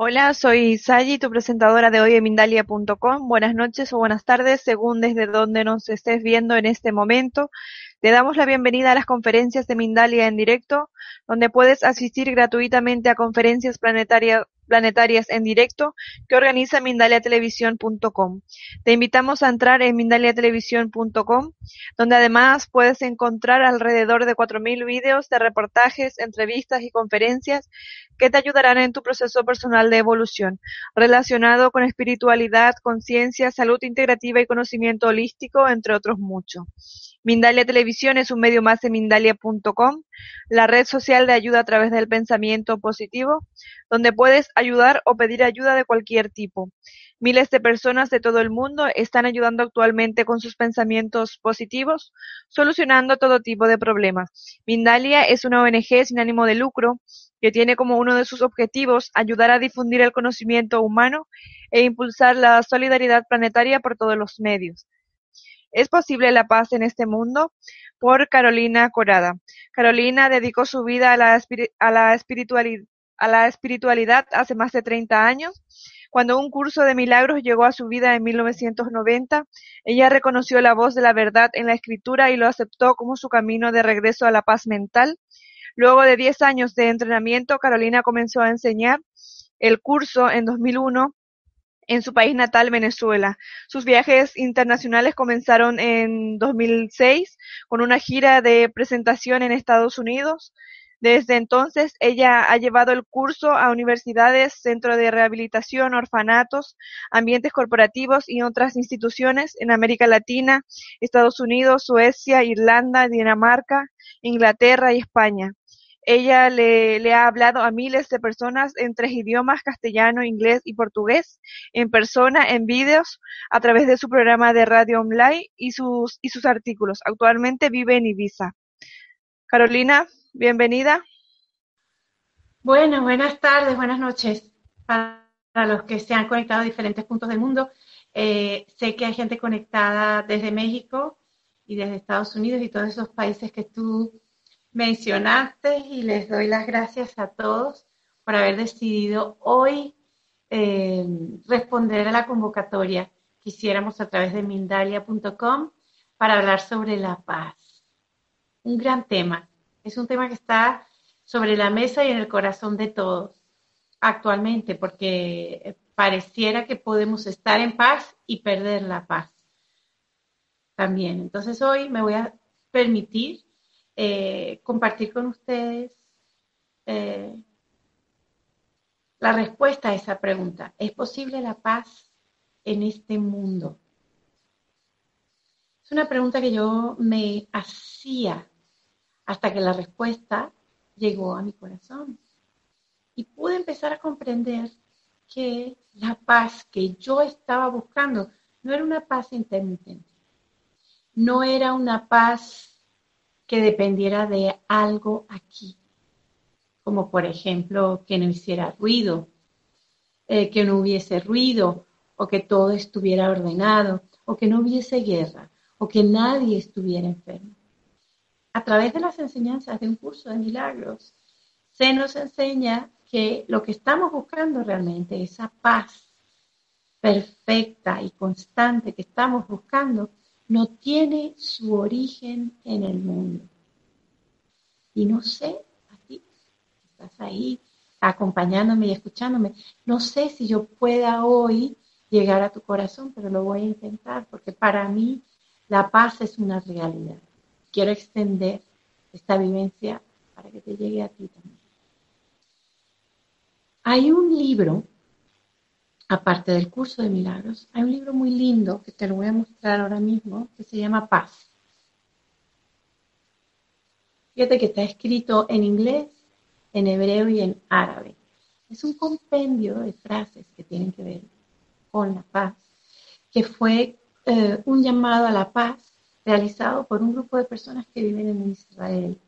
Hola, soy Sayi, tu presentadora de hoy en Mindalia.com. Buenas noches o buenas tardes, según desde donde nos estés viendo en este momento. Te damos la bienvenida a las conferencias de Mindalia en directo, donde puedes asistir gratuitamente a conferencias planetarias planetarias en directo que organiza mindaliatelevisión.com. Te invitamos a entrar en mindaliatelevisión.com, donde además puedes encontrar alrededor de 4.000 vídeos de reportajes, entrevistas y conferencias que te ayudarán en tu proceso personal de evolución, relacionado con espiritualidad, conciencia, salud integrativa y conocimiento holístico, entre otros muchos. Mindalia Televisión es un medio más de Mindalia.com, la red social de ayuda a través del pensamiento positivo, donde puedes ayudar o pedir ayuda de cualquier tipo. Miles de personas de todo el mundo están ayudando actualmente con sus pensamientos positivos, solucionando todo tipo de problemas. Mindalia es una ONG sin ánimo de lucro que tiene como uno de sus objetivos ayudar a difundir el conocimiento humano e impulsar la solidaridad planetaria por todos los medios. ¿Es posible la paz en este mundo? Por Carolina Corada. Carolina dedicó su vida a la, espiritualidad, espiritualidad hace más de 30 años. Cuando un curso de milagros llegó a su vida en 1990, ella reconoció la voz de la verdad en la escritura y lo aceptó como su camino de regreso a la paz mental. Luego de 10 años de entrenamiento, Carolina comenzó a enseñar el curso en 2001 en su país natal, Venezuela. Sus viajes internacionales comenzaron en 2006 con una gira de presentación en Estados Unidos. Desde entonces, ella ha llevado el curso a universidades, centros de rehabilitación, orfanatos, ambientes corporativos y otras instituciones en América Latina, Estados Unidos, Suecia, Irlanda, Dinamarca, Inglaterra y España. Ella le, ha hablado a miles de personas en tres idiomas, castellano, inglés y portugués, en persona, en vídeos, a través de su programa de radio online y sus, y sus artículos. Actualmente vive en Ibiza. Carolina, bienvenida. Bueno, buenas tardes, buenas noches para los que se han conectado a diferentes puntos del mundo. Eh, sé que hay gente conectada desde México y desde Estados Unidos y todos esos países que tú mencionaste y les doy las gracias a todos por haber decidido hoy eh, responder a la convocatoria que hiciéramos a través de mindalia.com para hablar sobre la paz. Un gran tema. Es un tema que está sobre la mesa y en el corazón de todos actualmente, porque pareciera que podemos estar en paz y perder la paz también. Entonces hoy me voy a permitir eh, compartir con ustedes eh, la respuesta a esa pregunta. ¿Es posible la paz en este mundo? Es una pregunta que yo me hacía hasta que la respuesta llegó a mi corazón. Y pude empezar a comprender que la paz que yo estaba buscando no era una paz intermitente, no era una paz que dependiera de algo aquí, como por ejemplo que no hiciera ruido, eh, que no hubiese ruido, o que todo estuviera ordenado, o que no hubiese guerra, o que nadie estuviera enfermo. A través de las enseñanzas de un curso de milagros, se nos enseña que lo que estamos buscando realmente, esa paz perfecta y constante que estamos buscando, no tiene su origen en el mundo. Y no sé, a ti, estás ahí acompañándome y escuchándome, no sé si yo pueda hoy llegar a tu corazón, pero lo voy a intentar, porque para mí la paz es una realidad. Quiero extender esta vivencia para que te llegue a ti también. Hay un libro aparte del curso de milagros, hay un libro muy lindo que te lo voy a mostrar ahora mismo, que se llama Paz. Fíjate que está escrito en inglés, en hebreo y en árabe. Es un compendio de frases que tienen que ver con la paz. que fue eh, un llamado a la paz realizado por un grupo de personas que viven en Israel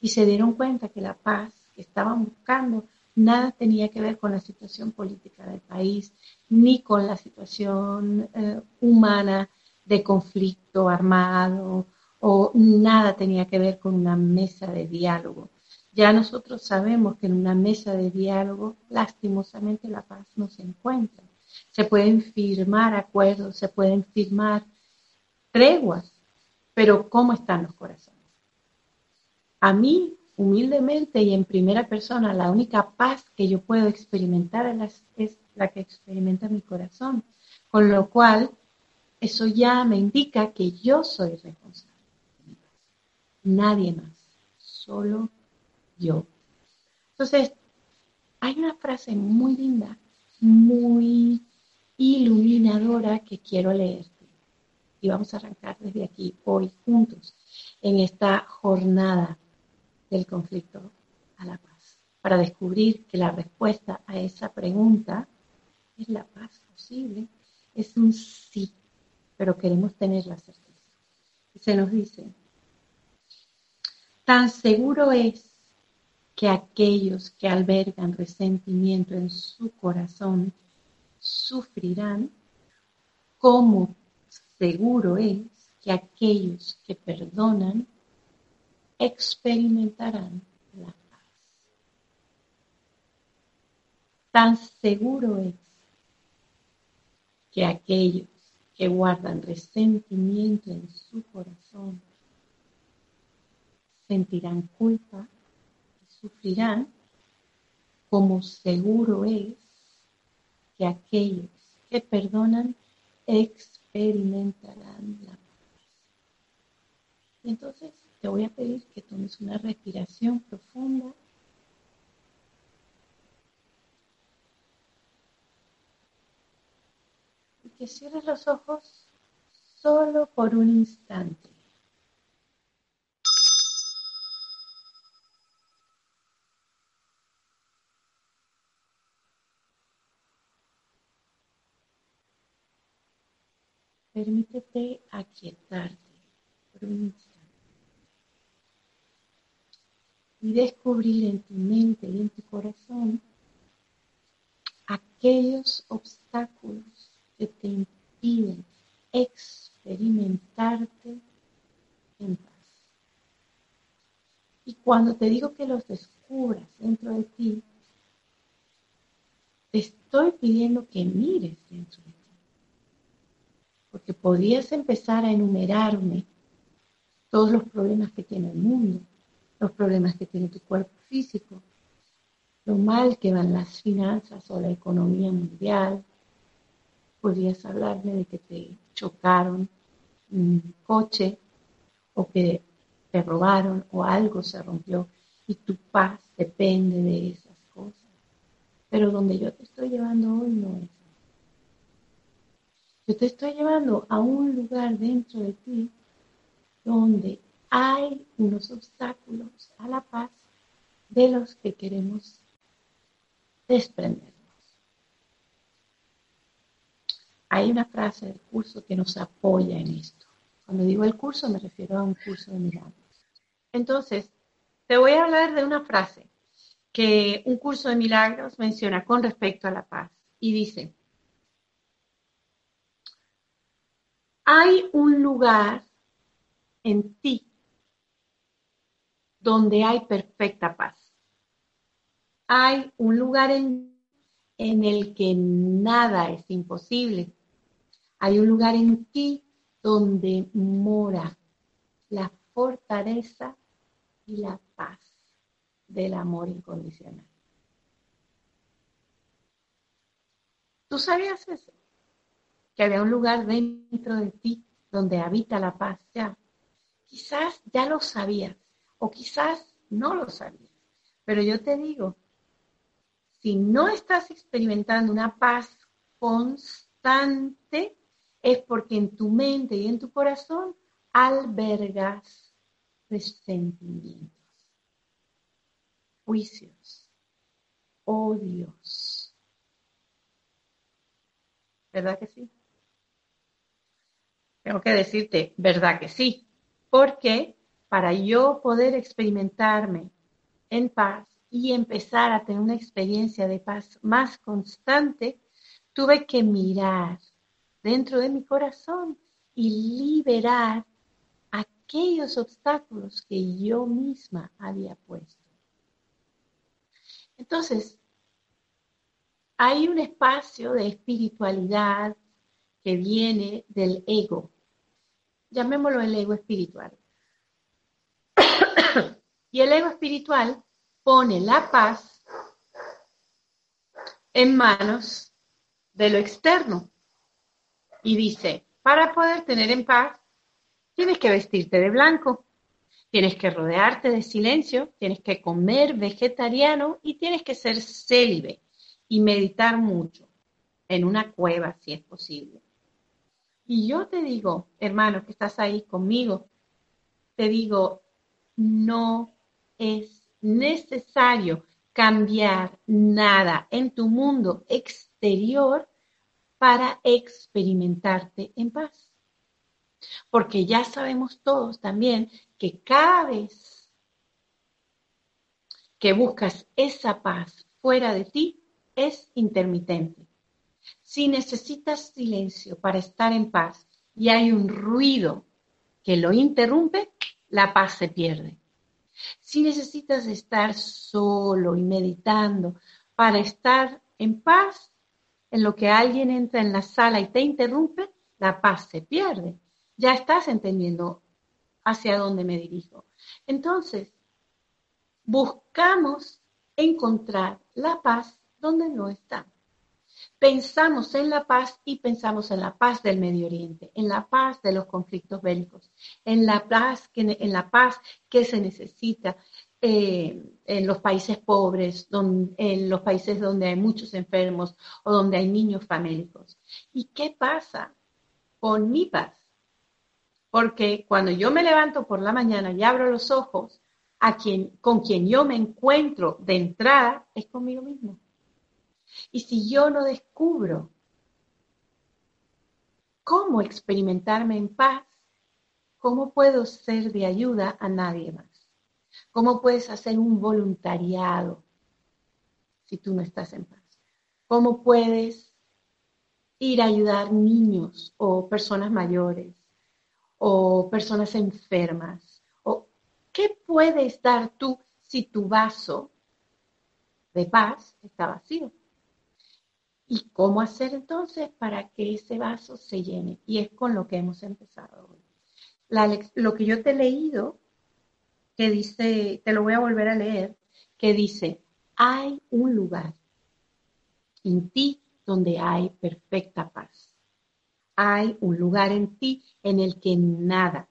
y se dieron cuenta que la paz que estaban buscando nada tenía que ver con la situación política del país ni con la situación eh, humana de conflicto armado o nada tenía que ver con una mesa de diálogo. Ya nosotros sabemos que en una mesa de diálogo, lastimosamente, la paz no se encuentra. Se pueden firmar acuerdos, se pueden firmar treguas, pero ¿cómo están los corazones? A mí, humildemente y en primera persona, la única paz que yo puedo experimentar es la que experimenta mi corazón, con lo cual eso ya me indica que yo soy responsable nadie más, solo yo. Entonces, hay una frase muy linda, muy iluminadora que quiero leerte. Y vamos a arrancar desde aquí, hoy, juntos, en esta jornada del conflicto a la paz, para descubrir que la respuesta a esa pregunta es la paz posible, es un sí, pero queremos tener la certeza. Y se nos dice, Tan seguro es que aquellos que albergan resentimiento en su corazón sufrirán, como seguro es que aquellos que perdonan experimentarán la paz. Tan seguro es que aquellos que guardan resentimiento en su corazón sentirán culpa y sufrirán, como seguro es que aquellos que perdonan experimentarán la paz. entonces te voy a pedir que tomes una respiración profunda. Y que cierres los ojos solo por un instante. Permítete aquietarte por un instante y descubrir en tu mente y en tu corazón aquellos obstáculos que te impiden experimentarte en paz. Y cuando te digo que los descubras dentro de ti, te estoy pidiendo que mires dentro de ti porque podrías empezar a enumerarme todos los problemas que tiene el mundo, los problemas que tiene tu cuerpo físico, lo mal que van las finanzas o la economía mundial. Podrías hablarme de que te chocaron un coche o que te robaron o algo se rompió y tu paz depende de esas cosas. Pero donde yo te estoy llevando hoy no es yo te estoy llevando a un lugar dentro de ti donde hay unos obstáculos a la paz de los que queremos desprendernos. Hay una frase del curso que nos apoya en esto. Cuando digo el curso me refiero a un curso de milagros. Entonces, te voy a hablar de una frase que un curso de milagros menciona con respecto a la paz y dice, Hay un lugar en ti donde hay perfecta paz. Hay un lugar en, en el que nada es imposible. Hay un lugar en ti donde mora la fortaleza y la paz del amor incondicional. ¿Tú sabías eso? que había un lugar dentro de ti donde habita la paz ya. Quizás ya lo sabías o quizás no lo sabías, pero yo te digo, si no estás experimentando una paz constante, es porque en tu mente y en tu corazón albergas resentimientos, juicios, odios. ¿Verdad que sí? Tengo que decirte, ¿verdad que sí? Porque para yo poder experimentarme en paz y empezar a tener una experiencia de paz más constante, tuve que mirar dentro de mi corazón y liberar aquellos obstáculos que yo misma había puesto. Entonces, hay un espacio de espiritualidad que viene del ego. Llamémoslo el ego espiritual. Y el ego espiritual pone la paz en manos de lo externo. Y dice, para poder tener en paz, tienes que vestirte de blanco, tienes que rodearte de silencio, tienes que comer vegetariano y tienes que ser célibe y meditar mucho en una cueva si es posible. Y yo te digo, hermano, que estás ahí conmigo, te digo, no es necesario cambiar nada en tu mundo exterior para experimentarte en paz. Porque ya sabemos todos también que cada vez que buscas esa paz fuera de ti, es intermitente. Si necesitas silencio para estar en paz y hay un ruido que lo interrumpe, la paz se pierde. Si necesitas estar solo y meditando para estar en paz, en lo que alguien entra en la sala y te interrumpe, la paz se pierde. Ya estás entendiendo hacia dónde me dirijo. Entonces, buscamos encontrar la paz donde no está. Pensamos en la paz y pensamos en la paz del Medio Oriente, en la paz de los conflictos bélicos, en la paz que, en la paz que se necesita eh, en los países pobres, en los países donde hay muchos enfermos o donde hay niños famélicos. ¿Y qué pasa con mi paz? Porque cuando yo me levanto por la mañana y abro los ojos, con quien yo me encuentro de entrada es conmigo mismo. Y si yo no descubro cómo experimentarme en paz, ¿cómo puedo ser de ayuda a nadie más? ¿Cómo puedes hacer un voluntariado si tú no estás en paz? ¿Cómo puedes ir a ayudar niños o personas mayores o personas enfermas? ¿O qué puedes dar tú si tu vaso de paz está vacío? ¿Y cómo hacer entonces para que ese vaso se llene? Y es con lo que hemos empezado hoy. lo que yo te he leído, que dice, te lo voy a volver a leer, que dice, hay un lugar en ti donde hay perfecta paz. Hay un lugar en ti en el que nada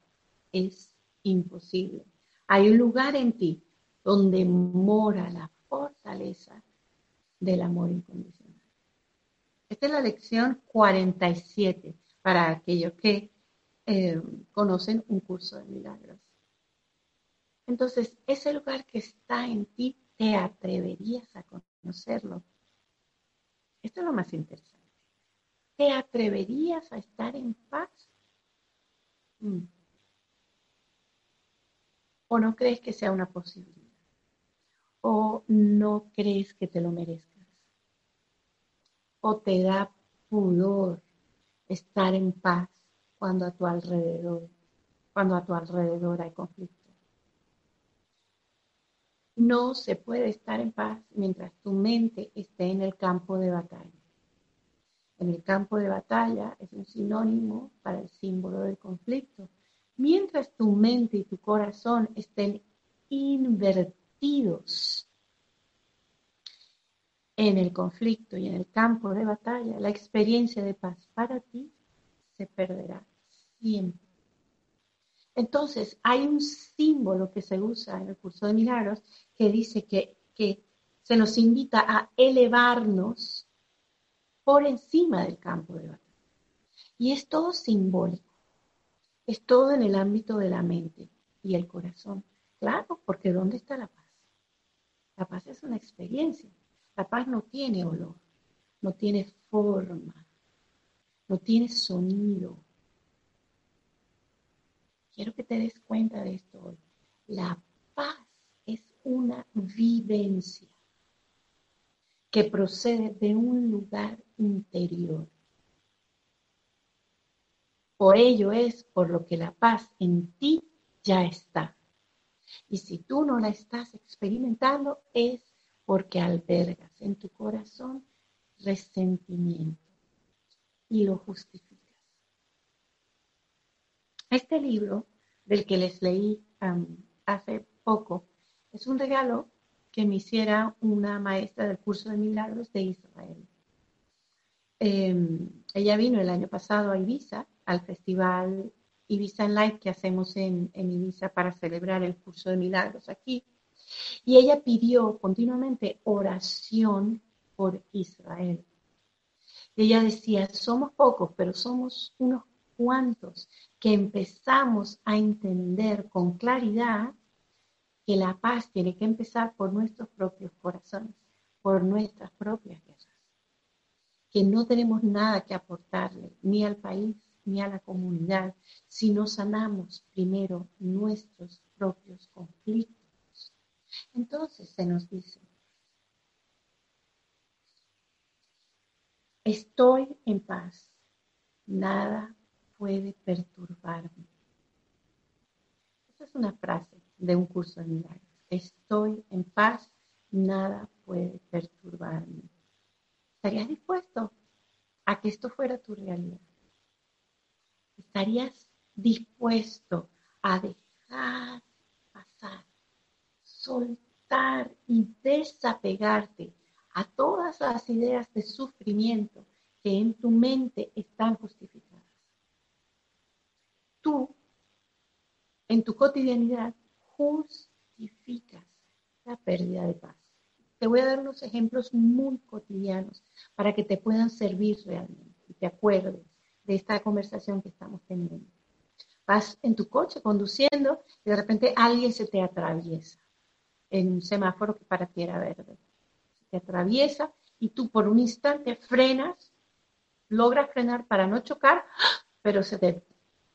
es imposible. Hay un lugar en ti donde mora la fortaleza del amor incondicional. Esta es la lección 47 para aquellos que eh, conocen un curso de milagros. Entonces, ese lugar que está en ti, ¿te atreverías a conocerlo? Esto es lo más interesante. ¿Te atreverías a estar en paz? Mm. ¿O no crees que sea una posibilidad? ¿O no crees que te lo merezcas? O te da pudor estar en paz cuando a tu alrededor, cuando a tu alrededor hay conflicto. No se puede estar en paz mientras tu mente esté en el campo de batalla. En el campo de batalla es un sinónimo para el símbolo del conflicto. Mientras tu mente y tu corazón estén invertidos en el conflicto y en el campo de batalla, la experiencia de paz para ti se perderá siempre. Entonces, hay un símbolo que se usa en el curso de milagros que dice que, se nos invita a elevarnos por encima del campo de batalla. Y es todo simbólico, es todo en el ámbito de la mente y el corazón. Claro, porque ¿dónde está la paz? La paz es una experiencia. La paz no tiene olor, no tiene forma, no tiene sonido. quiero que te des cuenta de esto hoy. La paz es una vivencia que procede de un lugar interior. Por ello es por lo que la paz en ti ya está. Y si tú no la estás experimentando es porque albergas en tu corazón resentimiento y lo justificas. Este libro del que les leí hace poco es un regalo que me hiciera una maestra del curso de milagros de Israel. Em, ella vino el año pasado a Ibiza, al festival Ibiza en Light que hacemos en Ibiza para celebrar el curso de milagros aquí. Y ella pidió continuamente oración por Israel. Y ella decía, somos pocos, pero somos unos cuantos que empezamos a entender con claridad que la paz tiene que empezar por nuestros propios corazones, por nuestras propias guerras, que no tenemos nada que aportarle ni al país ni a la comunidad si no sanamos primero nuestros propios conflictos. Entonces se nos dice, estoy en paz, nada puede perturbarme. Esa es una frase de un curso de milagros. Estoy en paz, nada puede perturbarme. ¿Estarías dispuesto a que esto fuera tu realidad? ¿Estarías dispuesto a dejar pasar, soltar y desapegarte a todas las ideas de sufrimiento que en tu mente están justificadas? Tú, en tu cotidianidad, justificas la pérdida de paz. Te voy a dar unos ejemplos muy cotidianos para que te puedan servir realmente y te acuerdes de esta conversación que estamos teniendo. Vas en tu coche conduciendo y de repente alguien se te atraviesa en un semáforo que para ti era verde. Te atraviesa y tú por un instante frenas, logras frenar para no chocar, pero se te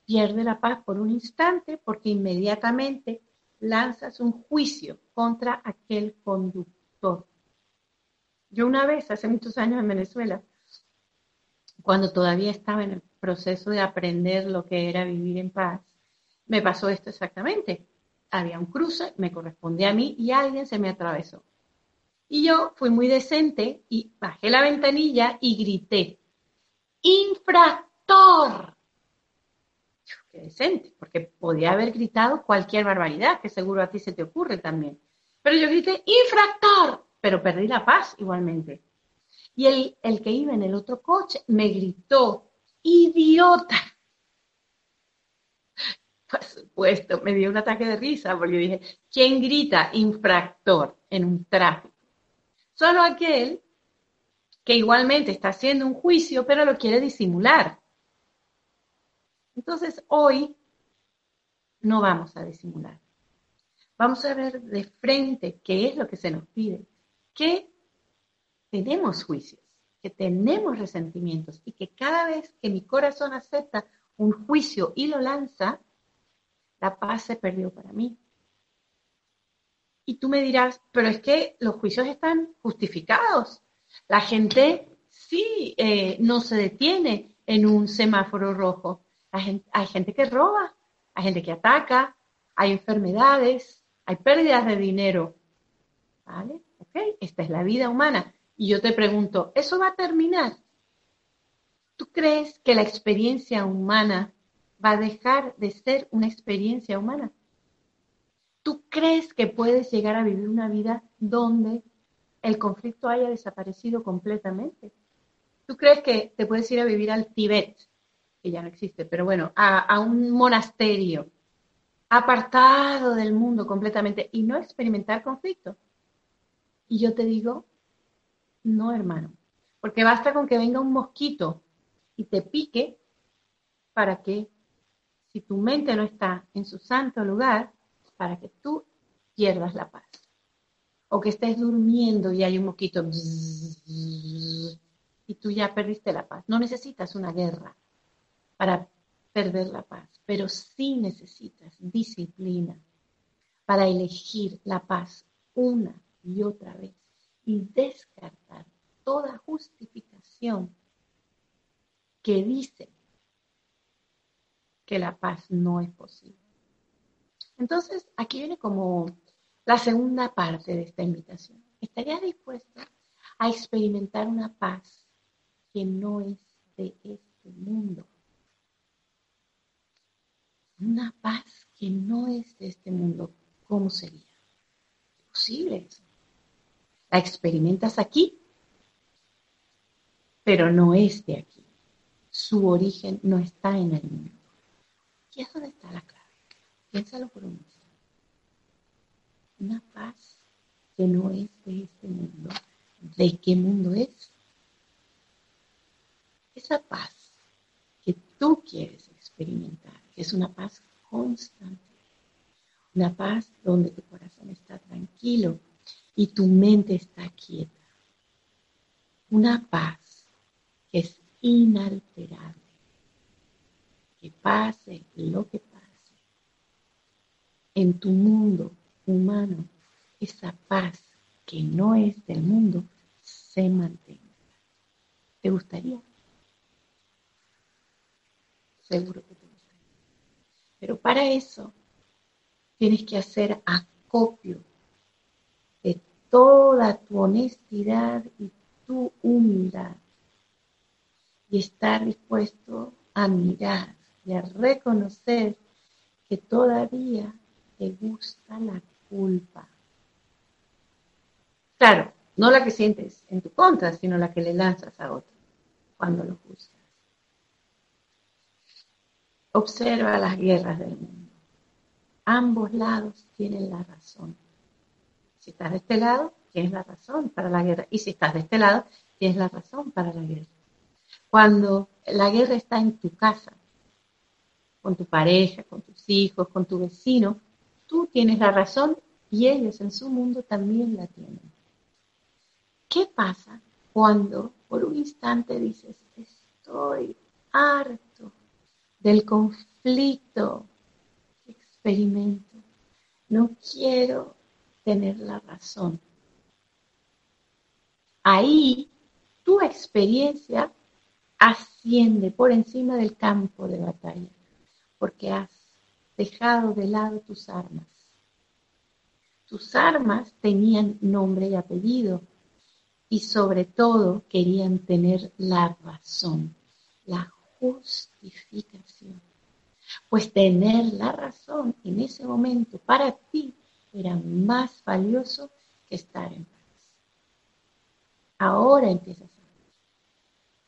pierde la paz por un instante porque inmediatamente lanzas un juicio contra aquel conductor. Yo una vez, hace muchos años en Venezuela, cuando todavía estaba en el proceso de aprender lo que era vivir en paz, me pasó esto exactamente. Había un cruce, me correspondía a mí y alguien se me atravesó. Y yo fui muy decente y bajé la ventanilla y grité, infractor qué decente, porque podía haber gritado cualquier barbaridad, que seguro a ti se te ocurre también. Pero yo grité, infractor, pero perdí la paz igualmente. Y el, el que iba en el otro coche me gritó, idiota. Por supuesto, me dio un ataque de risa porque dije, ¿quién grita infractor en un tráfico? Solo aquel que igualmente está haciendo un juicio, pero lo quiere disimular. Entonces, hoy no vamos a disimular. Vamos a ver de frente qué es lo que se nos pide, que tenemos juicios, que tenemos resentimientos y que cada vez que mi corazón acepta un juicio y lo lanza, la paz se perdió para mí. Y tú me dirás, pero es que los juicios están justificados. La gente sí eh, no se detiene en un semáforo rojo. Hay gente, que roba, hay gente que ataca, hay enfermedades, hay pérdidas de dinero. ¿Vale? Ok, esta es la vida humana. Y yo te pregunto, ¿eso va a terminar? ¿Tú crees que la experiencia humana va a dejar de ser una experiencia humana? ¿Tú crees que puedes llegar a vivir una vida donde el conflicto haya desaparecido completamente? ¿Tú crees que te puedes ir a vivir al Tíbet que ya no existe, pero bueno, a, un monasterio, apartado del mundo completamente y no experimentar conflicto. Y yo te digo, no, hermano, porque basta con que venga un mosquito y te pique para que, si tu mente no está en su santo lugar, para que tú pierdas la paz. O que estés durmiendo y hay un mosquito y tú ya perdiste la paz. No necesitas una guerra para perder la paz, pero sí necesitas disciplina para elegir la paz una y otra vez y descartar toda justificación que dice que la paz no es posible. Entonces, aquí viene como la segunda parte de esta invitación. ¿Estarías dispuesto a experimentar una paz que no es de este mundo? Una paz que no es de este mundo. ¿Cómo sería? ¿Es posible eso? La experimentas aquí, pero no es de aquí. Su origen no está en el mundo. Y es donde está la clave. Piénsalo por un momento. Una paz que no es de este mundo. ¿De qué mundo es? Esa paz que tú quieres experimentar, es una paz constante, una paz donde tu corazón está tranquilo y tu mente está quieta. Una paz que es inalterable. Que pase lo que pase. En tu mundo humano, esa paz que no es del mundo se mantenga. ¿Te gustaría? Seguro que te gustaría. Pero para eso tienes que hacer acopio de toda tu honestidad y tu humildad y estar dispuesto a mirar a reconocer que todavía te gusta la culpa. Claro, no la que sientes en tu contra, sino la que le lanzas a otro cuando lo juzgas. Observa las guerras del mundo. Ambos lados tienen la razón. Si estás de este lado, tienes la razón para la guerra. Y si estás de este lado, tienes la razón para la guerra. Cuando la guerra está en tu casa, con tu pareja, con tus hijos, con tu vecino, tú tienes la razón y ellos en su mundo también la tienen. ¿Qué pasa cuando por un instante dices, estoy harto del conflicto que experimento, no quiero tener la razón? Ahí tu experiencia asciende por encima del campo de batalla, porque has dejado de lado tus armas. Tus armas tenían nombre y apellido y sobre todo querían tener la razón, la justificación. Pues tener la razón en ese momento para ti era más valioso que estar en paz. Ahora empiezas a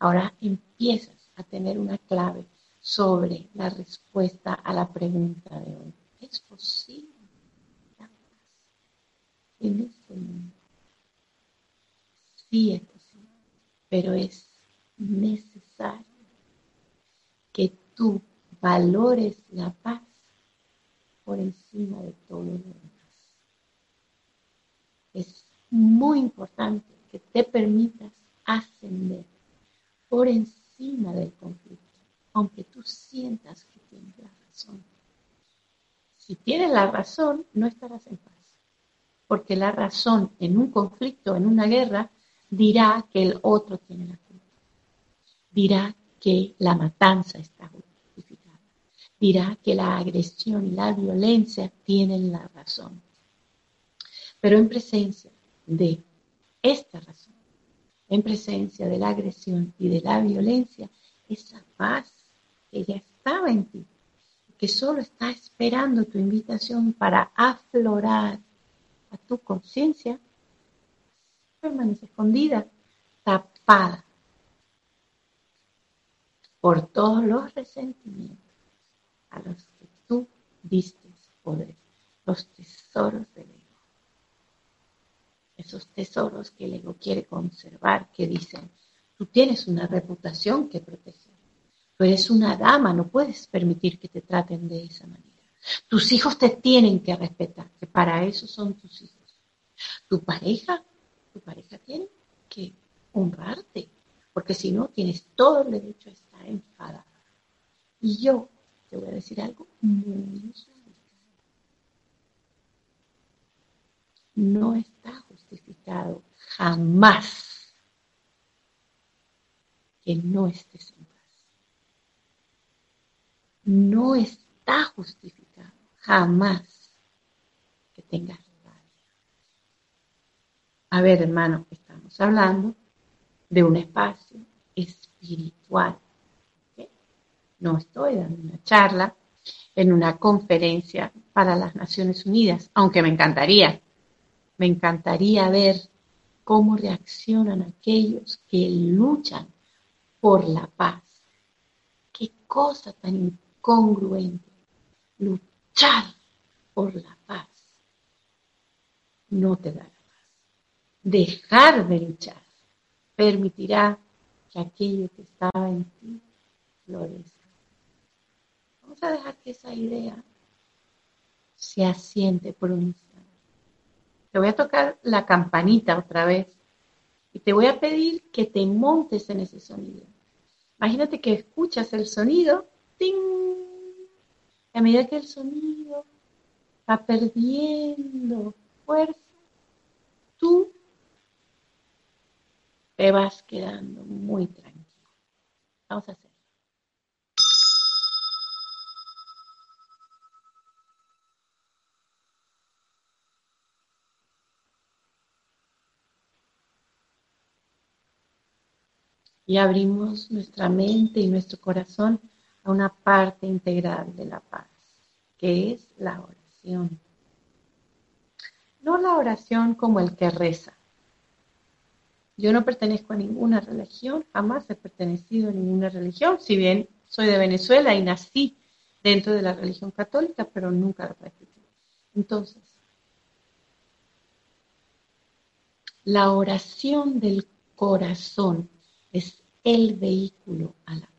Ahora empiezas a tener una clave sobre la respuesta a la pregunta de hoy. ¿Es posible en este mundo? Sí es posible, pero es necesario que tú valores la paz por encima de todo lo demás. Es muy importante que te permitas ascender por encima del conflicto, aunque tú sientas que tienes la razón. Si tienes la razón, no estarás en paz, porque la razón en un conflicto, en una guerra, dirá que el otro tiene la culpa, dirá que la matanza está justificada, dirá que la agresión y la violencia tienen la razón. Pero en presencia de esta razón, en presencia de la agresión y de la violencia, esa paz que ya estaba en ti, que solo está esperando tu invitación para aflorar a tu conciencia, permanece escondida, tapada por todos los resentimientos a los que tú diste poder, los tesoros del esos tesoros que el ego quiere conservar, que dicen, tú tienes una reputación que proteger, tú eres una dama, no puedes permitir que te traten de esa manera. Tus hijos te tienen que respetar, que para eso son tus hijos. Tu pareja, tu pareja tiene que honrarte, porque si no tienes todo el derecho a estar enfadada. Y yo te voy a decir algo muy. No está justificado jamás que no estés. No está justificado jamás que tengas rabia. A ver, hermano, estamos hablando de un espacio espiritual. No estoy dando una charla en una conferencia para las Naciones Unidas, aunque me encantaría. Me encantaría ver cómo reaccionan aquellos que luchan por la paz. Qué cosa tan incongruente. Luchar por la paz no te da la paz. Dejar de luchar permitirá que aquello que estaba en ti florezca. Vamos a dejar que esa idea se asiente por un instante. Te voy a tocar la campanita otra vez y te voy a pedir que te montes en ese sonido. Imagínate que escuchas el sonido, a medida que el sonido va perdiendo fuerza, tú te vas quedando muy tranquilo. Vamos a hacer. Y abrimos nuestra mente y nuestro corazón a una parte integral de la paz, que es la oración. No la oración como el que reza, yo no pertenezco a ninguna religión, jamás he pertenecido a ninguna religión, si bien soy de Venezuela y nací dentro de la religión católica, pero nunca la practiqué. Entonces, la oración del corazón es el vehículo a la.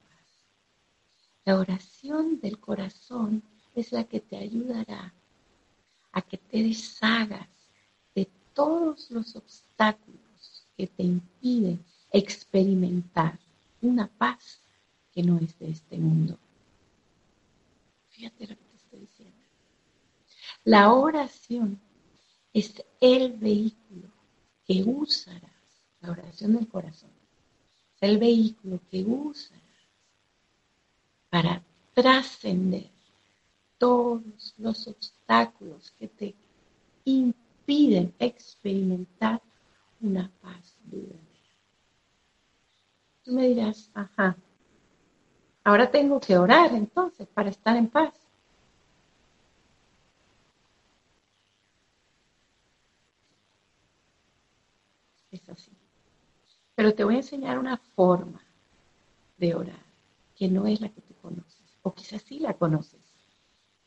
La oración del corazón es la que te ayudará a que te deshagas de todos los obstáculos que te impide experimentar una paz que no es de este mundo. Fíjate lo que te estoy diciendo. La oración es el vehículo que usarás, la oración del corazón, es el vehículo que usarás para trascender todos los obstáculos que te impiden experimentar una paz duradera. Tú me dirás, ajá, ahora tengo que orar entonces para estar en paz. Es así. Pero te voy a enseñar una forma de orar que no es la que tú conoces, o quizás sí la conoces,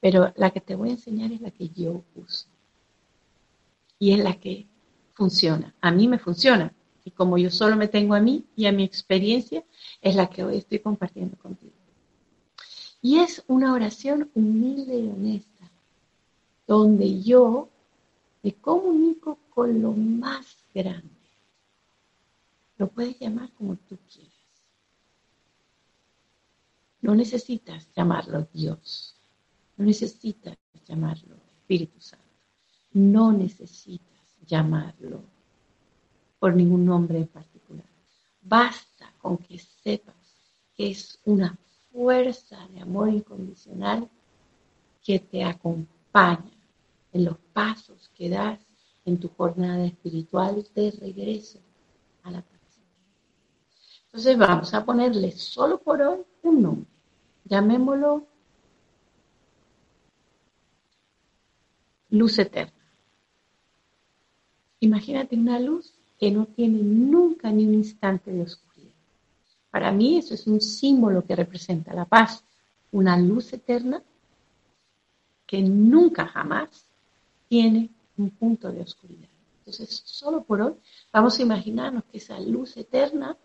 pero la que te voy a enseñar es la que yo uso. Y es la que funciona. A mí me funciona. Y como yo solo me tengo a mí y a mi experiencia, es la que hoy estoy compartiendo contigo. Y es una oración humilde y honesta, donde yo me comunico con lo más grande. Lo puedes llamar como tú quieras. No necesitas llamarlo Dios. No necesitas llamarlo Espíritu Santo. No necesitas llamarlo por ningún nombre en particular. Basta con que sepas que es una fuerza de amor incondicional que te acompaña en los pasos que das en tu jornada espiritual de regreso a la paz. Entonces vamos a ponerle solo por hoy un nombre. Llamémoslo luz eterna. Imagínate una luz que no tiene nunca ni un instante de oscuridad. Para mí eso es un símbolo que representa la paz, una luz eterna que nunca jamás tiene un punto de oscuridad. Entonces, solo por hoy vamos a imaginarnos que esa luz eterna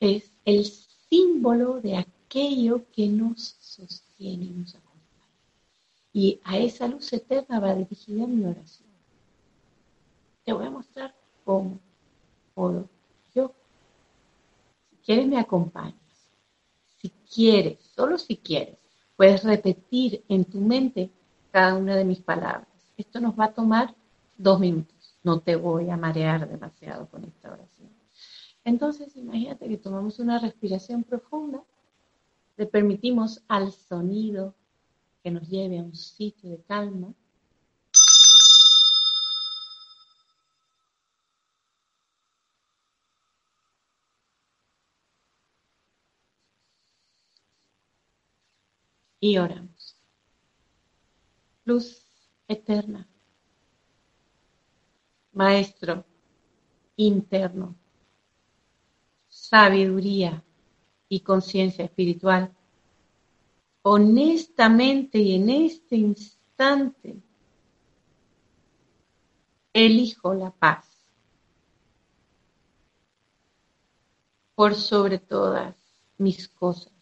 es el símbolo de aquello que nos sostiene y nos acompaña. Y a esa luz eterna va dirigida mi oración. Te voy a mostrar cómo puedo yo. Si quieres, me acompañas. Si quieres, solo si quieres, Puedes repetir en tu mente cada una de mis palabras. Esto nos va a tomar dos minutos. No te voy a marear demasiado con esta oración. Entonces, imagínate que tomamos una respiración profunda, le permitimos al sonido que nos lleve a un sitio de calma. Y oramos. Luz eterna, Maestro interno, sabiduría y conciencia espiritual, honestamente y en este instante elijo la paz por sobre todas mis cosas.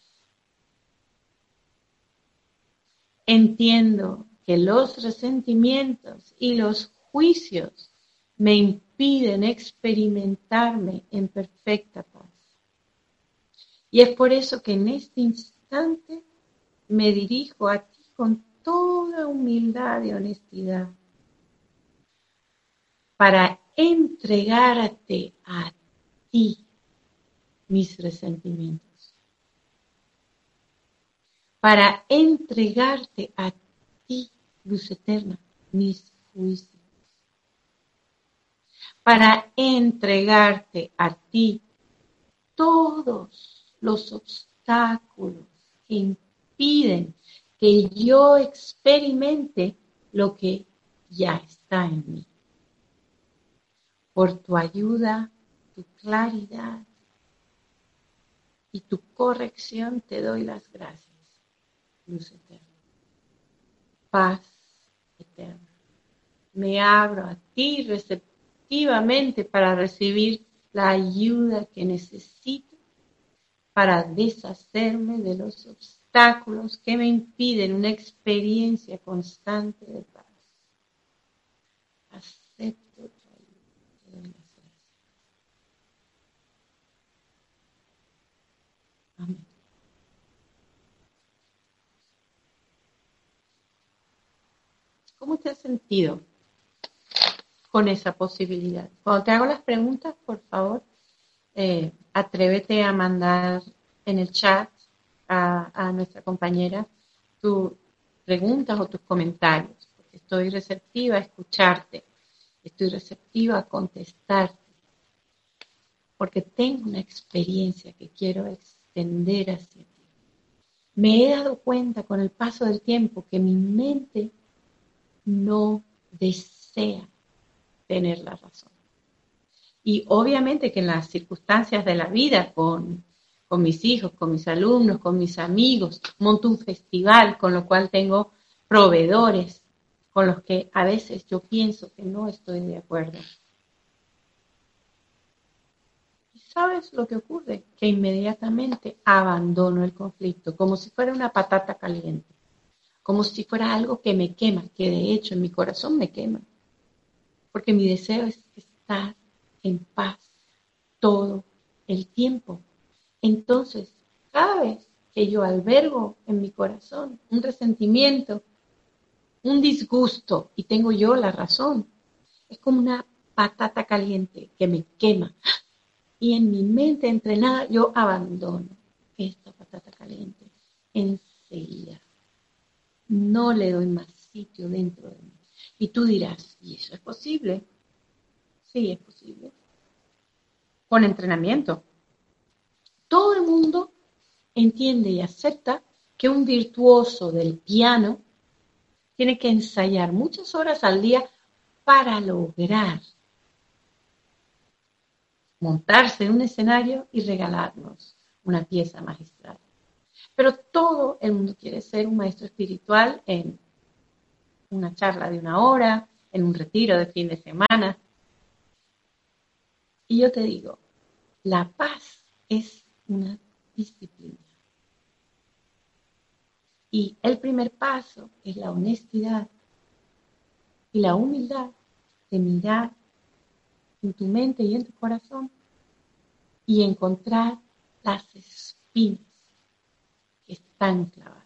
Entiendo que los resentimientos y los juicios me impiden experimentarme en perfecta paz. Y es por eso que en este instante me dirijo a ti con toda humildad y honestidad para entregarte a ti mis resentimientos para entregarte a ti, luz eterna, mis juicios. Para entregarte a ti todos los obstáculos que impiden que yo experimente lo que ya está en mí. Por tu ayuda, tu claridad y tu corrección te doy las gracias luz eterna, paz eterna. Me abro a ti receptivamente para recibir la ayuda que necesito para deshacerme de los obstáculos que me impiden una experiencia constante de paz. Acepto tu ayuda. Amén. ¿Cómo te has sentido con esa posibilidad? Cuando te hago las preguntas, por favor, eh, atrévete a mandar en el chat a, nuestra compañera tus preguntas o tus comentarios, porque estoy receptiva a escucharte, estoy receptiva a contestarte, porque tengo una experiencia que quiero extender hacia ti. Me he dado cuenta con el paso del tiempo que mi mente no desea tener la razón. Y obviamente que en las circunstancias de la vida, con, con mis hijos, con mis alumnos, con mis amigos, monto un festival con lo cual tengo proveedores con los que a veces yo pienso que no estoy de acuerdo. ¿Y sabes lo que ocurre? Que inmediatamente abandono el conflicto, como si fuera una patata caliente como si fuera algo que me quema, que de hecho en mi corazón me quema, porque mi deseo es estar en paz todo el tiempo. Entonces, cada vez que yo albergo en mi corazón un resentimiento, un disgusto, y tengo yo la razón, es como una patata caliente que me quema. Y en mi mente entrenada yo abandono esta patata caliente enseguida no le doy más sitio dentro de mí. Y tú dirás, ¿y eso es posible? Sí, es posible. Con entrenamiento. Todo el mundo entiende y acepta que un virtuoso del piano tiene que ensayar muchas horas al día para lograr montarse en un escenario y regalarnos una pieza magistral. Pero todo el mundo quiere ser un maestro espiritual en una charla de una hora, en un retiro de fin de semana. Y yo te digo, la paz es una disciplina. Y el primer paso es la honestidad y la humildad de mirar en tu mente y en tu corazón y encontrar las espinas están clavadas.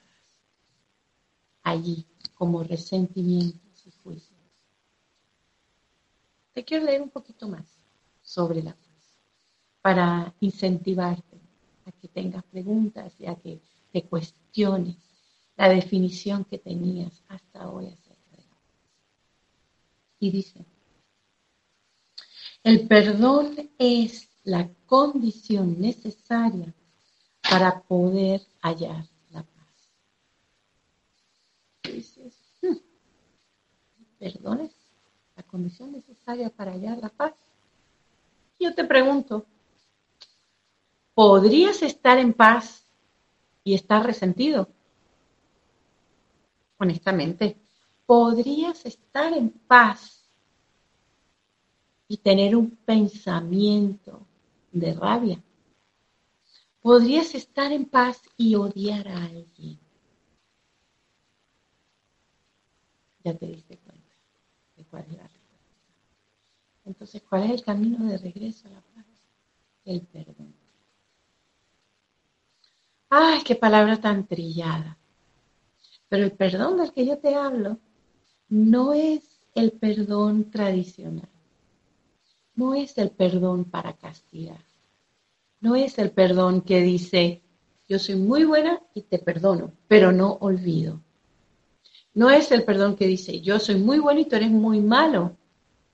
allí como resentimientos y juicios. Te quiero leer un poquito más sobre la paz para incentivarte a que tengas preguntas y a que te cuestiones la definición que tenías hasta hoy acerca de la paz. Y dice, el perdón es la condición necesaria para poder hallar la paz. dices, hmm, perdón es la condición necesaria para hallar la paz. Yo te pregunto, ¿podrías estar en paz y estar resentido? Honestamente, ¿podrías estar en paz y tener un pensamiento de rabia. Podrías estar en paz y odiar a alguien. Ya te diste cuenta de cuál respuesta. Entonces, ¿cuál es el camino de regreso a la paz? El perdón. ¡Ay, qué palabra tan trillada! Pero el perdón del que yo te hablo no es el perdón tradicional no es el perdón para castigar. No es el perdón que dice, yo soy muy buena y te perdono, pero no olvido. No es el perdón que dice, yo soy muy bueno y tú eres muy malo,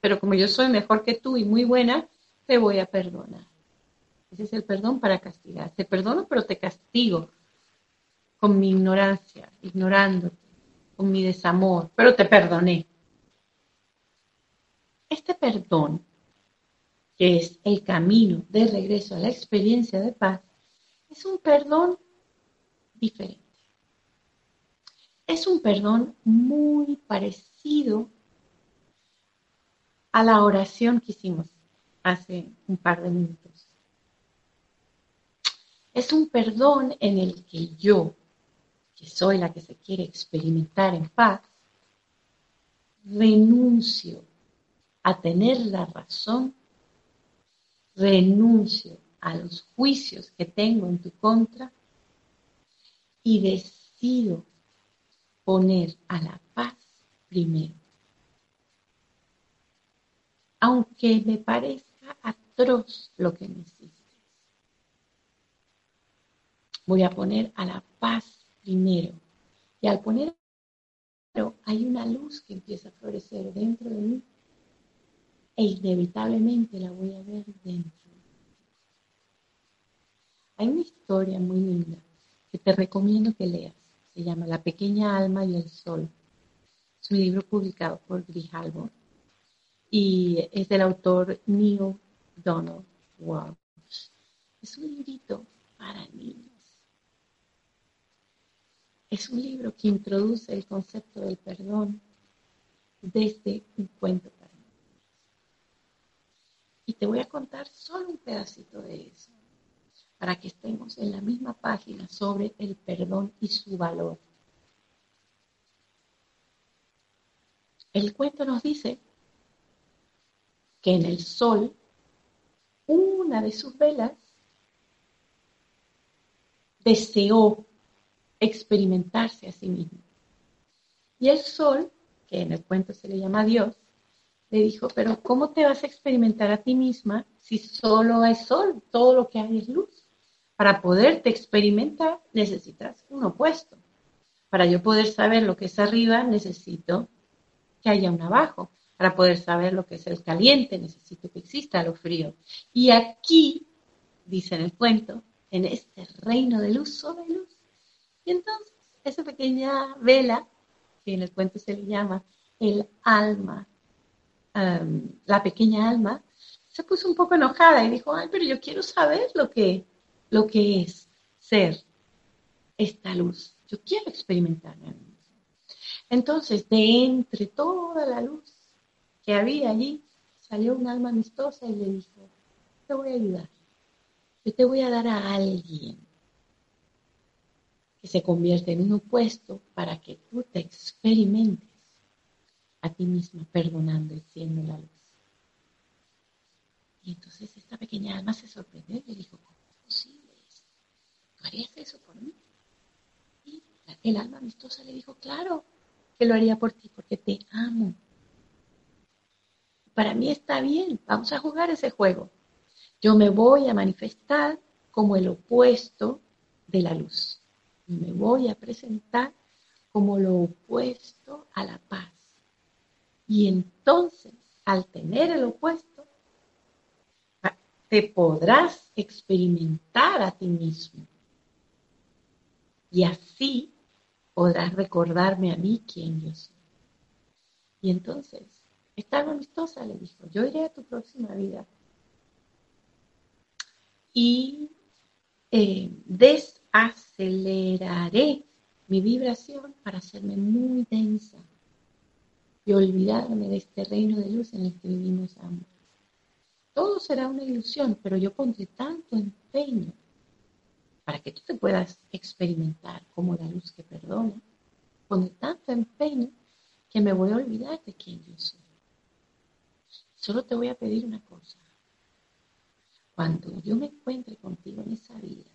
pero como yo soy mejor que tú y muy buena, te voy a perdonar. Ese es el perdón para castigar. Te perdono, pero te castigo con mi ignorancia, ignorándote, con mi desamor, pero te perdoné. Este perdón que es el camino de regreso a la experiencia de paz, es un perdón diferente. Es un perdón muy parecido a la oración que hicimos hace un par de minutos. Es un perdón en el que yo, que soy la que se quiere experimentar en paz, renuncio a tener la razón renuncio a los juicios que tengo en tu contra y decido poner a la paz primero. Aunque me parezca atroz lo que me hiciste. Voy a poner a la paz primero. Y al poner hay una luz que empieza a florecer dentro de mí e inevitablemente la voy a ver dentro. Hay una historia muy linda que te recomiendo que leas. Se llama La pequeña alma y el sol. Es un libro publicado por Grijalbo y es del autor Neil Donald Walsh. Es un librito para niños. Es un libro que introduce el concepto del perdón desde un cuento y te voy a contar solo un pedacito de eso, para que estemos en la misma página sobre el perdón y su valor. El cuento nos dice que en el sol, una de sus velas deseó experimentarse a sí mismo. Y el sol, que en el cuento se le llama Dios, le dijo, pero ¿cómo te vas a experimentar a ti misma si solo hay sol? Todo lo que hay es luz. Para poderte experimentar necesitas un opuesto. Para yo poder saber lo que es arriba, necesito que haya un abajo. Para poder saber lo que es el caliente, necesito que exista lo frío. Y aquí, dice en el cuento, en este reino de luz, hay luz. Y entonces, esa pequeña vela, que en el cuento se le llama el alma la pequeña alma, se puso un poco enojada y dijo, ay, pero yo quiero saber lo que, lo que es ser esta luz. Yo quiero experimentarla. Entonces, de entre toda la luz que había allí, salió un alma amistosa y le dijo, te voy a ayudar. Yo te voy a dar a alguien que se convierte en un opuesto para que tú te experimentes a ti misma, perdonando y siendo la luz. Y entonces esta pequeña alma se sorprendió y le dijo, ¿cómo es posible eso? ¿Tú harías eso por mí? Y El alma amistosa le dijo, claro, que lo haría por ti, porque te amo. Para mí está bien, vamos a jugar ese juego. Yo me voy a manifestar como el opuesto de la luz. Me voy a presentar como lo opuesto a la paz. Y entonces, al tener el opuesto, te podrás experimentar a ti mismo. Y así podrás recordarme a mí quién yo soy. Y entonces, esta amistosa le dijo, yo iré a tu próxima vida y eh, desaceleraré mi vibración para hacerme muy densa y olvidarme de este reino de luz en el que vivimos ambos. Todo será una ilusión, pero yo pondré tanto empeño para que tú te puedas experimentar como la luz que perdona, pondré tanto empeño que me voy a olvidar de quién yo soy. Solo te voy a pedir una cosa. Cuando yo me encuentre contigo en esa vida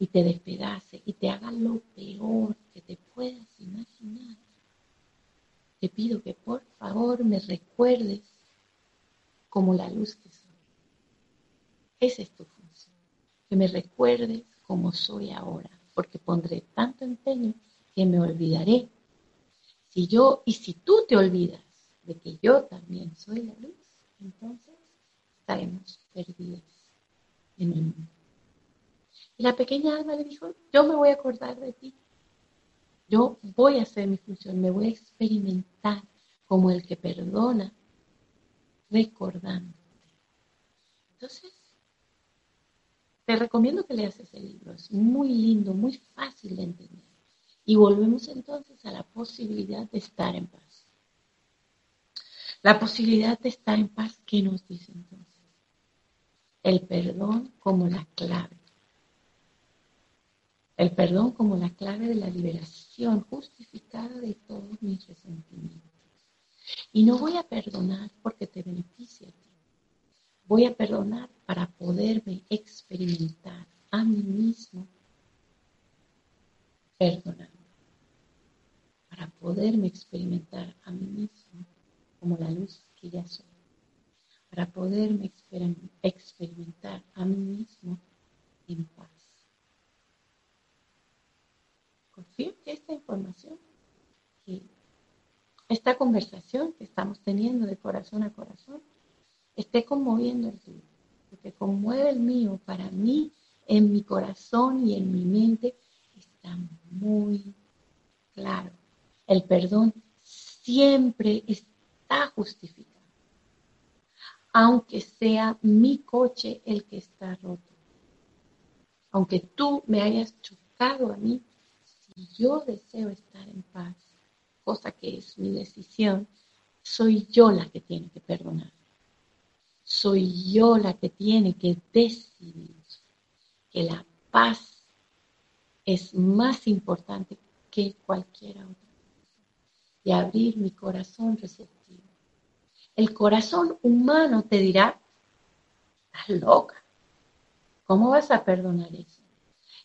y te despedace y te haga lo peor que te puedas imaginar, te pido que por favor me recuerdes como la luz que soy. Esa es tu función. Que me recuerdes como soy ahora, porque pondré tanto empeño que me olvidaré. Si yo y si tú te olvidas de que yo también soy la luz, entonces estaremos perdidos en el mundo. Y la pequeña alma le dijo, yo me voy a acordar de ti. Yo voy a hacer mi función, me voy a experimentar como el que perdona, recordándote. Entonces, te recomiendo que leas ese libro. Es muy lindo, muy fácil de entender. Y volvemos entonces a la posibilidad de estar en paz. La posibilidad de estar en paz, ¿qué nos dice entonces? El perdón como la clave. El perdón como la clave de la liberación justificada de todos mis resentimientos. Y no voy a perdonar porque te beneficie a ti. Voy a perdonar para poderme experimentar a mí mismo perdonando. Para poderme experimentar a mí mismo como la luz que ya soy, para poderme experimentar a mí mismo en paz. Confío que esta información, que esta conversación que estamos teniendo de corazón a corazón, esté conmoviendo el tuyo, porque conmueve el mío para mí, en mi corazón y en mi mente, está muy claro. El perdón siempre está está justificado. Aunque sea mi coche el que está roto. Aunque tú me hayas chocado a mí, si yo deseo estar en paz, cosa que es mi decisión, soy yo la que tiene que perdonar. Soy yo la que tiene que decidir que la paz es más importante que cualquier otra y abrir mi corazón receptivo. El corazón humano te dirá, estás loca, ¿cómo vas a perdonar eso?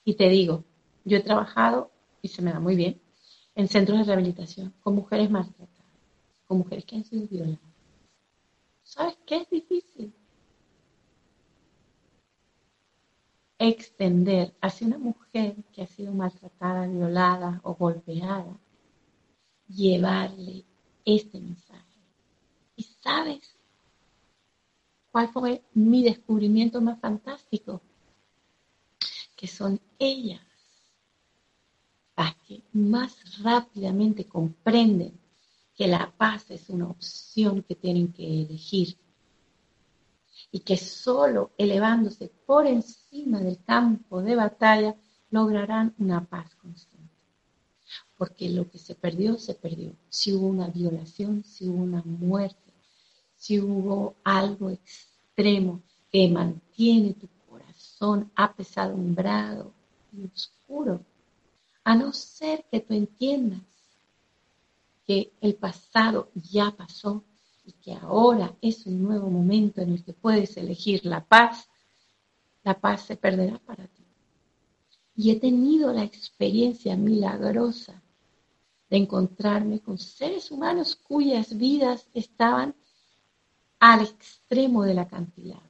Y te digo, yo he trabajado, y se me da muy bien, en centros de rehabilitación con mujeres maltratadas, con mujeres que han sido violadas. ¿Sabes qué es difícil? Extender hacia una mujer que ha sido maltratada, violada o golpeada llevarle este mensaje. ¿Y sabes cuál fue mi descubrimiento más fantástico? Que son ellas las que más rápidamente comprenden que la paz es una opción que tienen que elegir y que solo elevándose por encima del campo de batalla lograrán una paz constante porque lo que se perdió, se perdió. Si hubo una violación, si hubo una muerte, si hubo algo extremo que mantiene tu corazón apesadumbrado y oscuro, a no ser que tú entiendas que el pasado ya pasó y que ahora es un nuevo momento en el que puedes elegir la paz, la paz se perderá para ti. Y he tenido la experiencia milagrosa de encontrarme con seres humanos cuyas vidas estaban al extremo del acantilado,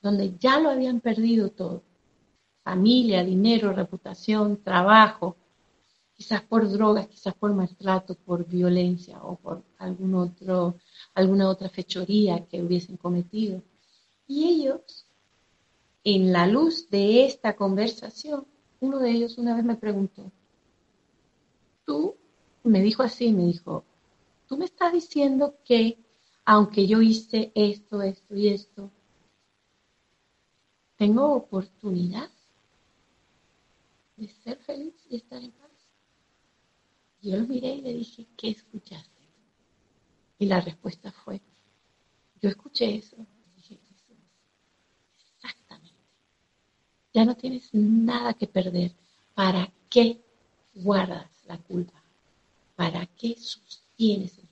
donde ya lo habían perdido todo. Familia, dinero, reputación, trabajo, quizás por drogas, quizás por maltrato, por violencia o por algún otro, alguna otra fechoría que hubiesen cometido. Y ellos, en la luz de esta conversación, uno de ellos una vez me preguntó, tú, me dijo así, me dijo, tú me estás diciendo que aunque yo hice esto, esto y esto, tengo oportunidad de ser feliz y estar en paz. Yo lo miré y le dije, ¿qué escuchaste? Y la respuesta fue, yo escuché eso. dije, exactamente. Ya no tienes nada que perder. ¿Para qué guardas la culpa? ¿Para qué sostienes?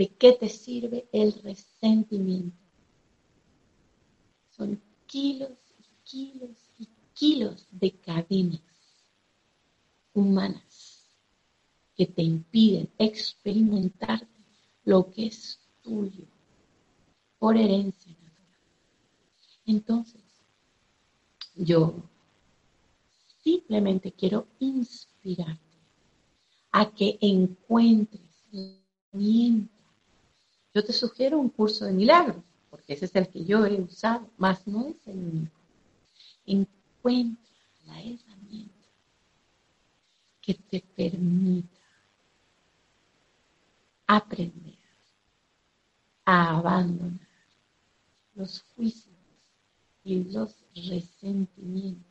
¿De qué te sirve el resentimiento? Son kilos y kilos y kilos de cadenas humanas que te impiden experimentar lo que es tuyo por herencia natural. Entonces, yo simplemente quiero inspirarte a que encuentres la herramienta. Yo te sugiero un curso de milagros, porque ese es el que yo he usado, más no es el único. Encuentra la herramienta que te permita aprender a abandonar los juicios y los resentimientos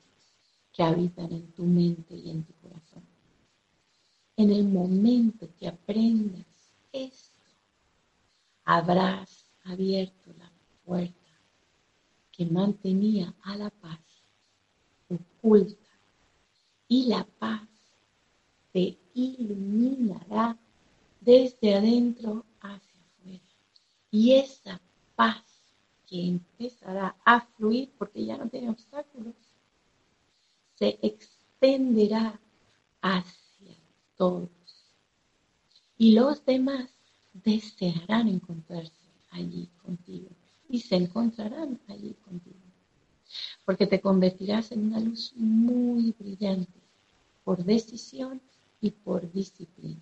que habitan en tu mente y en tu corazón. En el momento que aprendas esto, habrás abierto la puerta que mantenía a la paz oculta y la paz te iluminará desde adentro hacia afuera. Y esa paz que empezará a fluir porque ya no tiene obstáculos, se extenderá hacia todos. Y los demás desearán encontrarse allí contigo y se encontrarán allí contigo. Porque te convertirás en una luz muy brillante por decisión y por disciplina.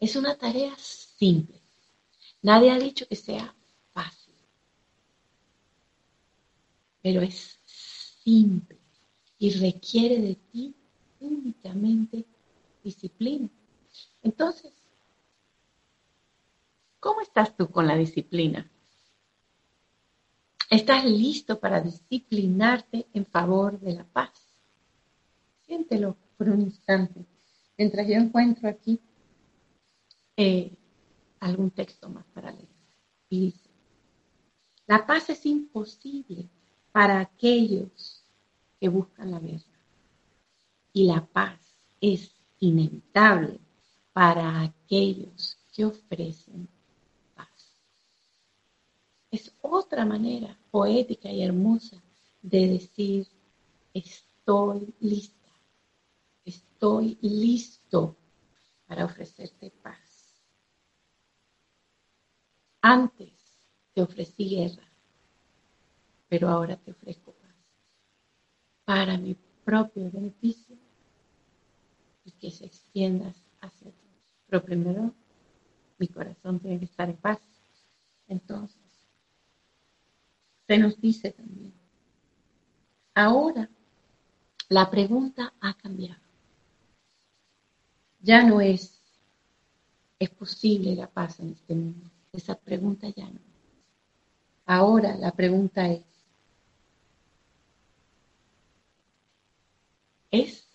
Es una tarea simple. Nadie ha dicho que sea fácil, pero es simple y requiere de ti únicamente disciplina. Entonces, ¿cómo estás tú con la disciplina? ¿Estás listo para disciplinarte en favor de la paz? Siéntelo por un instante, mientras yo encuentro aquí eh, algún texto más para leer. Y dice, la paz es imposible para aquellos que buscan la verdad. Y la paz es inevitable para aquellos que ofrecen. Es otra manera poética y hermosa de decir, estoy lista, estoy listo para ofrecerte paz. Antes te ofrecí guerra, pero ahora te ofrezco paz. Para mi propio beneficio y que se extienda hacia ti. Pero primero, mi corazón tiene que estar en paz. Entonces, se nos dice también, ahora la pregunta ha cambiado. Ya no es, ¿es posible la paz en este mundo? Esa pregunta ya no. Ahora la pregunta es, ¿es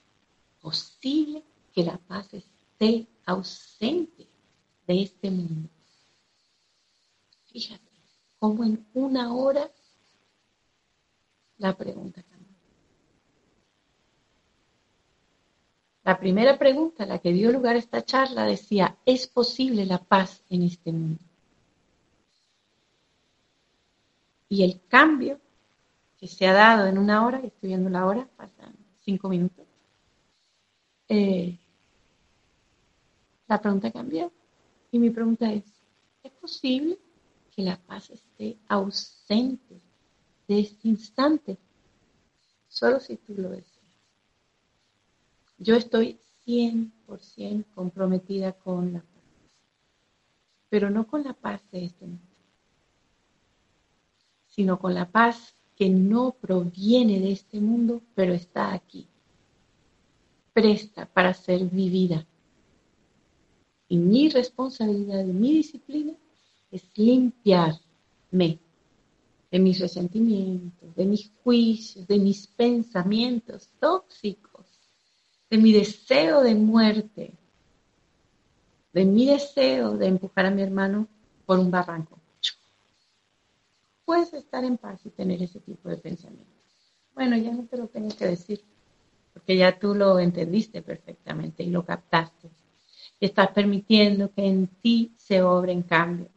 posible que la paz esté ausente de este mundo? Fíjate, como en una hora la pregunta. La primera pregunta, la que dio lugar a esta charla, decía, ¿es posible la paz en este mundo? Y el cambio que se ha dado en una hora, estoy viendo la hora, faltan cinco minutos, eh, la pregunta cambió. Y mi pregunta es, ¿es posible que la paz esté ausente de este instante? Solo si tú lo deseas. Yo estoy 100% comprometida con la paz, pero no con la paz de este mundo, sino con la paz que no proviene de este mundo, pero está aquí, presta para ser vivida. Y mi responsabilidad y mi disciplina es limpiarme de mis resentimientos, de mis juicios, de mis pensamientos tóxicos, de mi deseo de muerte, de mi deseo de empujar a mi hermano por un barranco. Puedes estar en paz y tener ese tipo de pensamientos. Bueno, ya no te lo tengo que decir, porque ya tú lo entendiste perfectamente y lo captaste. Y estás permitiendo que en ti se obren cambios.